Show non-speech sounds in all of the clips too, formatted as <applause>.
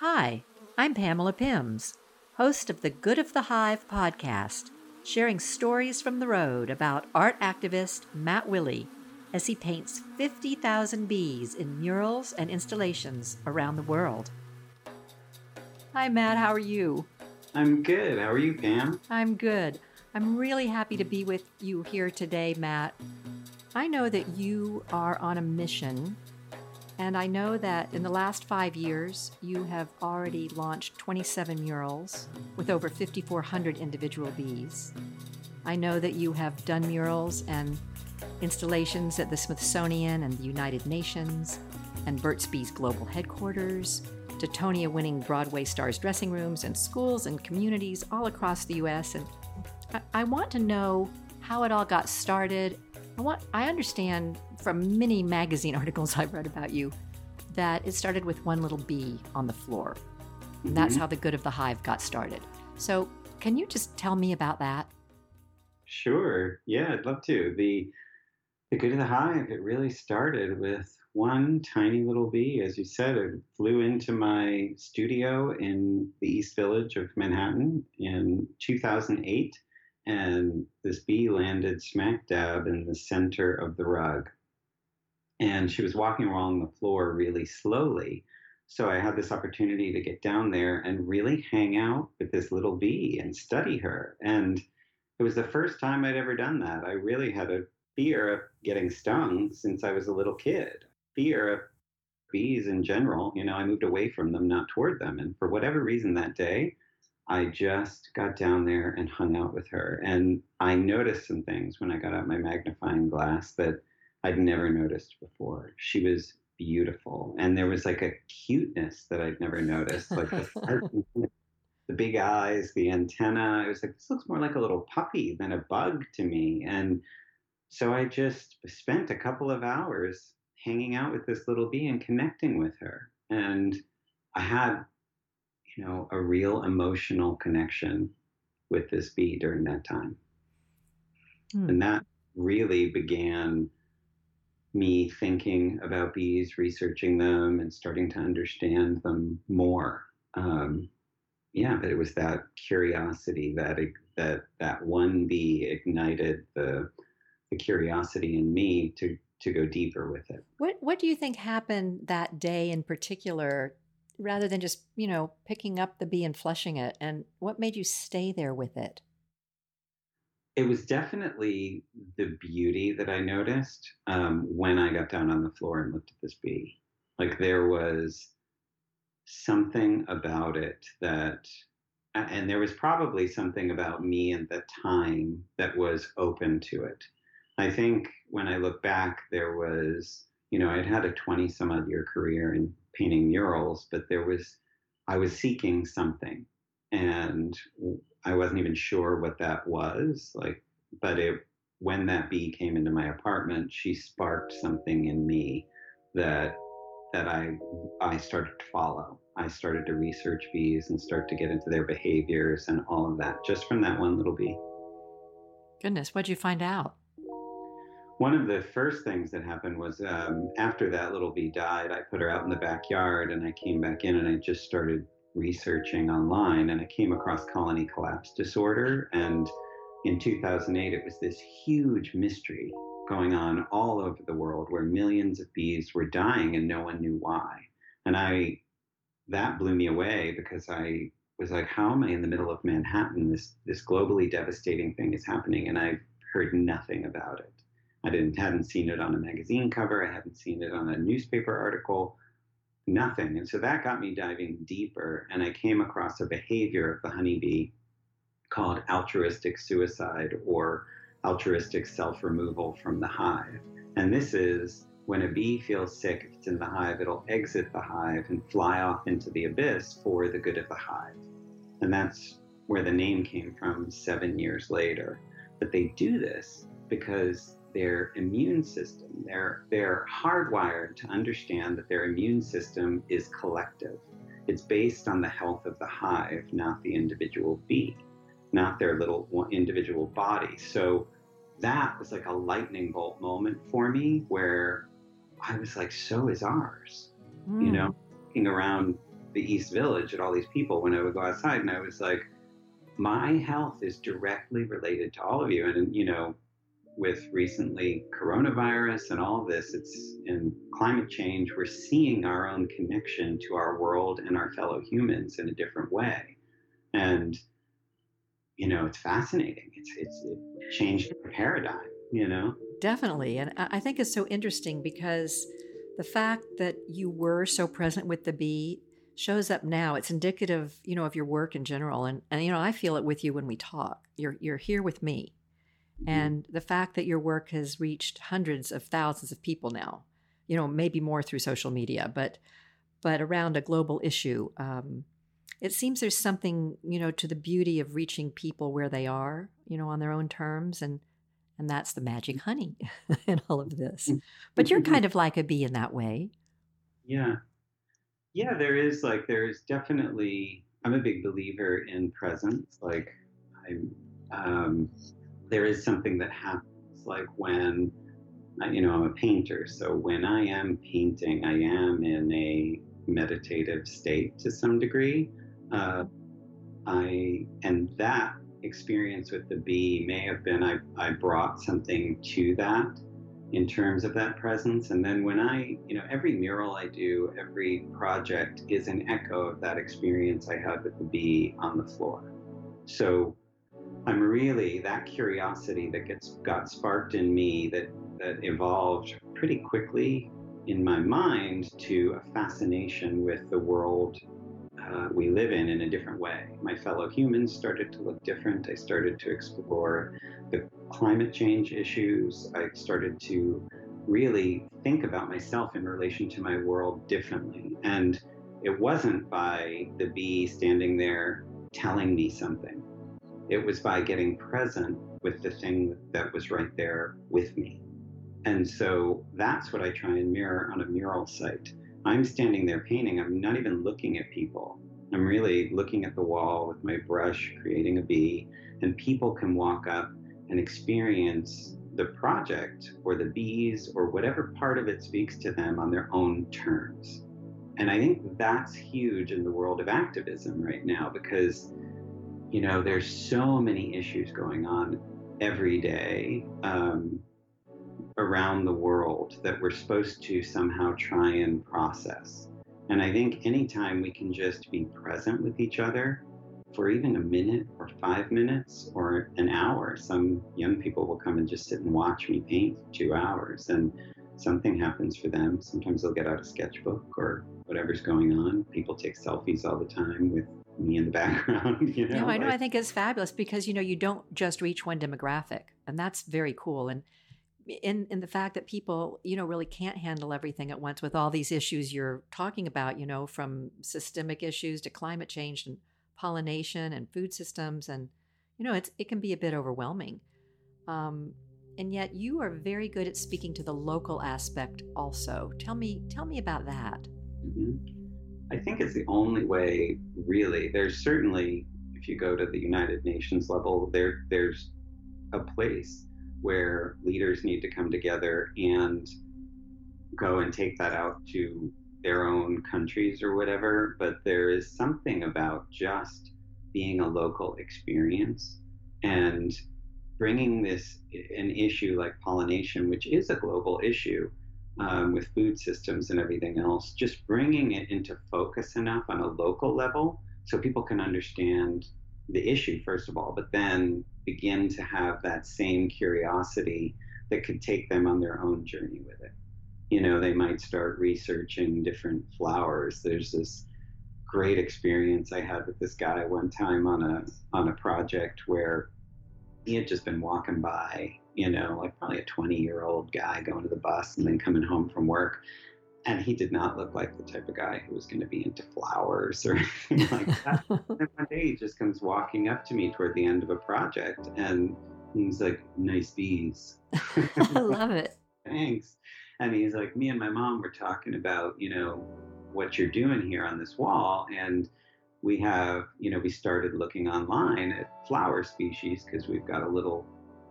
Hi, I'm Pamela Pims, host of the Good of the Hive podcast, sharing stories from the road about art activist Matt Willey as he paints 50,000 bees in murals and installations around the world. Hi, Matt, how are you? I'm good. How are you, Pam? I'm good. I'm really happy to be with you here today, Matt. I know that you are on a mission and I know that in the last five years, you have already launched 27 murals with over 5,400 individual bees. I know that you have done murals and installations at the Smithsonian and the United Nations, and Burt's Bees Global Headquarters, Teutonia winning Broadway stars dressing rooms, and schools and communities all across the U.S. And I, I want to know how it all got started I want I understand from many magazine <laughs> articles I've read about you that it started with one little bee on the floor. And that's mm-hmm. how the good of the hive got started. So, can you just tell me about that? Sure. Yeah, I'd love to. The the good of the hive, it really started with one tiny little bee. As you said, it flew into my studio in the East Village of Manhattan in 2008 and this bee landed smack dab in the center of the rug. And she was walking along the floor really slowly. So I had this opportunity to get down there and really hang out with this little bee and study her. And it was the first time I'd ever done that. I really had a fear of getting stung since I was a little kid, fear of bees in general. You know, I moved away from them, not toward them. And for whatever reason that day, I just got down there and hung out with her. And I noticed some things when I got out my magnifying glass that I'd never noticed before. She was beautiful. And there was like a cuteness that I'd never noticed. Like the, <laughs> the big eyes, the antenna. I was like, this looks more like a little puppy than a bug to me. And so I just spent a couple of hours hanging out with this little bee and connecting with her. And I had you know, a real emotional connection with this bee during that time. Hmm. And that really began me thinking about bees, researching them, and starting to understand them more. Um, yeah, but it was that curiosity that that that one bee ignited the the curiosity in me to to go deeper with it. What what do you think happened that day in particular rather than just, you know, picking up the bee and flushing it? And what made you stay there with it? It was definitely the beauty that I noticed um, when I got down on the floor and looked at this bee. Like there was something about it that, and there was probably something about me at the time that was open to it. I think when I look back, there was, you know, I'd had a 20 some odd year career in painting murals, but there was, I was seeking something and I wasn't even sure what that was. Like, but it, when that bee came into my apartment, she sparked something in me that that I I started to follow. I started to research bees and start to get into their behaviors and all of that just from that one little bee. Goodness, what'd you find out? one of the first things that happened was um, after that little bee died, I put her out in the backyard and I came back in and I just started researching online and I came across colony collapse disorder. And in 2008, it was this huge mystery going on all over the world where millions of bees were dying and no one knew why. And I, that blew me away because I was like, how am I in the middle of Manhattan? This, this globally devastating thing is happening and I've heard nothing about it. I didn't hadn't seen it on a magazine cover. I hadn't seen it on a newspaper article. Nothing. And so that got me diving deeper. And I came across a behavior of the honeybee called altruistic suicide or altruistic self removal from the hive. And this is when a bee feels sick, if it's in the hive, it'll exit the hive and fly off into the abyss for the good of the hive. And that's where the name came from seven years later. But they do this because their immune system. They're, they're hardwired to understand that their immune system is collective. It's based on the health of the hive, not the individual bee, not their little individual body. So that was like a lightning bolt moment for me where I was like, so is ours. Mm. You know, looking around the East Village at all these people when I would go outside, and I was like, my health is directly related to all of you. And, you know, with recently coronavirus and all this, it's in climate change, we're seeing our own connection to our world and our fellow humans in a different way. And, you know, it's fascinating. It's, it's, it changed the paradigm, you know? Definitely. And I think it's so interesting because the fact that you were so present with the bee shows up now. It's indicative, you know, of your work in general. And, and you know, I feel it with you when we talk. You're, you're here with me. Mm-hmm. And the fact that your work has reached hundreds of thousands of people now, you know, maybe more through social media, but but around a global issue, um, it seems there's something, you know, to the beauty of reaching people where they are, you know, on their own terms, and and that's the magic honey <laughs> in all of this. Mm. But you're kind of like a bee in that way. Yeah, yeah. There is like there is definitely. I'm a big believer in presence. Like I'm. Um, there is something that happens like when you know i'm a painter. So when i am painting i am in a meditative state to some degree. Uh, i and that experience with the bee may have been I, I brought something to that in terms of that presence. And then when i you know every mural i do every project is an echo of that experience i had with the bee on the floor. So I'm really that curiosity that gets got sparked in me that that evolved pretty quickly in my mind to a fascination with the world uh, we live in in a different way. My fellow humans started to look different. I started to explore the climate change issues. I started to really think about myself in relation to my world differently. And it wasn't by the bee standing there telling me something. It was by getting present with the thing that was right there with me. And so that's what I try and mirror on a mural site. I'm standing there painting, I'm not even looking at people. I'm really looking at the wall with my brush, creating a bee, and people can walk up and experience the project or the bees or whatever part of it speaks to them on their own terms. And I think that's huge in the world of activism right now because you know, there's so many issues going on every day um, around the world that we're supposed to somehow try and process. And I think anytime we can just be present with each other for even a minute or five minutes or an hour, some young people will come and just sit and watch me paint for two hours and something happens for them. Sometimes they'll get out a sketchbook or whatever's going on. People take selfies all the time with me in the background. <laughs> You know, no, I know. Like, I think it's fabulous because you know you don't just reach one demographic, and that's very cool. And in in the fact that people you know really can't handle everything at once with all these issues you're talking about, you know, from systemic issues to climate change and pollination and food systems, and you know, it's it can be a bit overwhelming. Um, and yet you are very good at speaking to the local aspect also. Tell me tell me about that. Mm-hmm. I think it's the only way, really. There's certainly, if you go to the United Nations level, there there's a place where leaders need to come together and go and take that out to their own countries or whatever. But there is something about just being a local experience and bringing this an issue like pollination, which is a global issue, um, with food systems and everything else, just bringing it into focus enough on a local level so people can understand the issue, first of all, but then begin to have that same curiosity that could take them on their own journey with it. You know, they might start researching different flowers. There's this great experience I had with this guy one time on a on a project where he had just been walking by you know, like probably a 20 year old guy going to the bus and then coming home from work. And he did not look like the type of guy who was going to be into flowers or <laughs> anything like that. <laughs> and one day he just comes walking up to me toward the end of a project and he's like, nice bees. I <laughs> love it. Thanks. And he's like, me and my mom were talking about, you know, what you're doing here on this wall. And we have, you know, we started looking online at flower species because we've got a little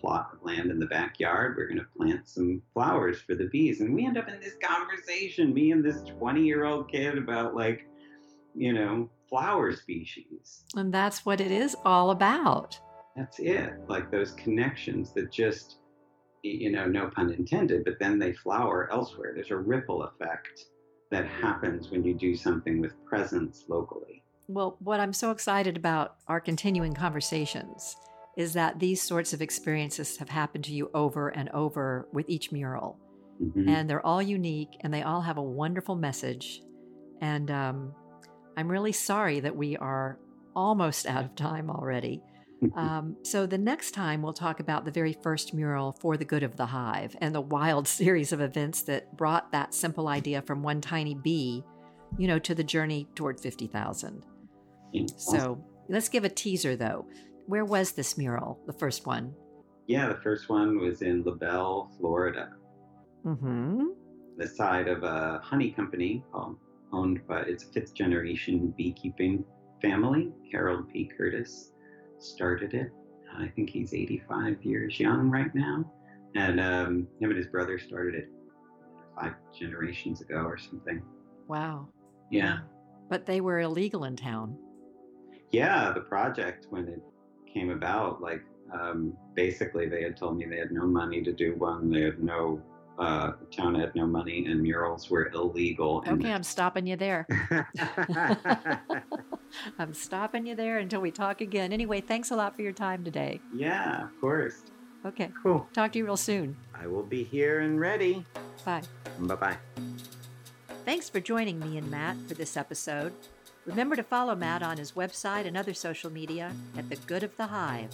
plot of land in the backyard. We're going to plant some flowers for the bees. And we end up in this conversation, me and this 20 year old kid, about like, you know, flower species. And that's what it is all about. That's it. Like those connections that just, you know, no pun intended, but then they flower elsewhere. There's a ripple effect that happens when you do something with presence locally. Well, what I'm so excited about our continuing conversations is that these sorts of experiences have happened to you over and over with each mural. Mm-hmm. And they're all unique and they all have a wonderful message. And um, I'm really sorry that we are almost out of time already. <laughs> Um, so, the next time we'll talk about the very first mural for the good of the hive and the wild <laughs> series of events that brought that simple idea from one tiny bee, you know, to the journey toward 50,000. So, let's give a teaser though. Where was this mural, the first one? Yeah, the first one was in LaBelle, Florida. Mm-hmm. The side of a honey company called owned by its fifth generation beekeeping family. Harold P. Curtis started it. I think he's 85 years young right now. And um, him and his brother started it five generations ago or something. Wow. Yeah. But they were illegal in town. Yeah, the project, when it came about, like um, basically they had told me they had no money to do one, they had no uh, town had no money and murals were illegal. Okay, I'm stopping you there. <laughs> <laughs> I'm stopping you there until we talk again. Anyway, thanks a lot for your time today. Yeah, of course. Okay. Cool. Talk to you real soon. I will be here and ready. Bye. Bye bye. Thanks for joining me and Matt for this episode. Remember to follow Matt on his website and other social media at The Good of the Hive.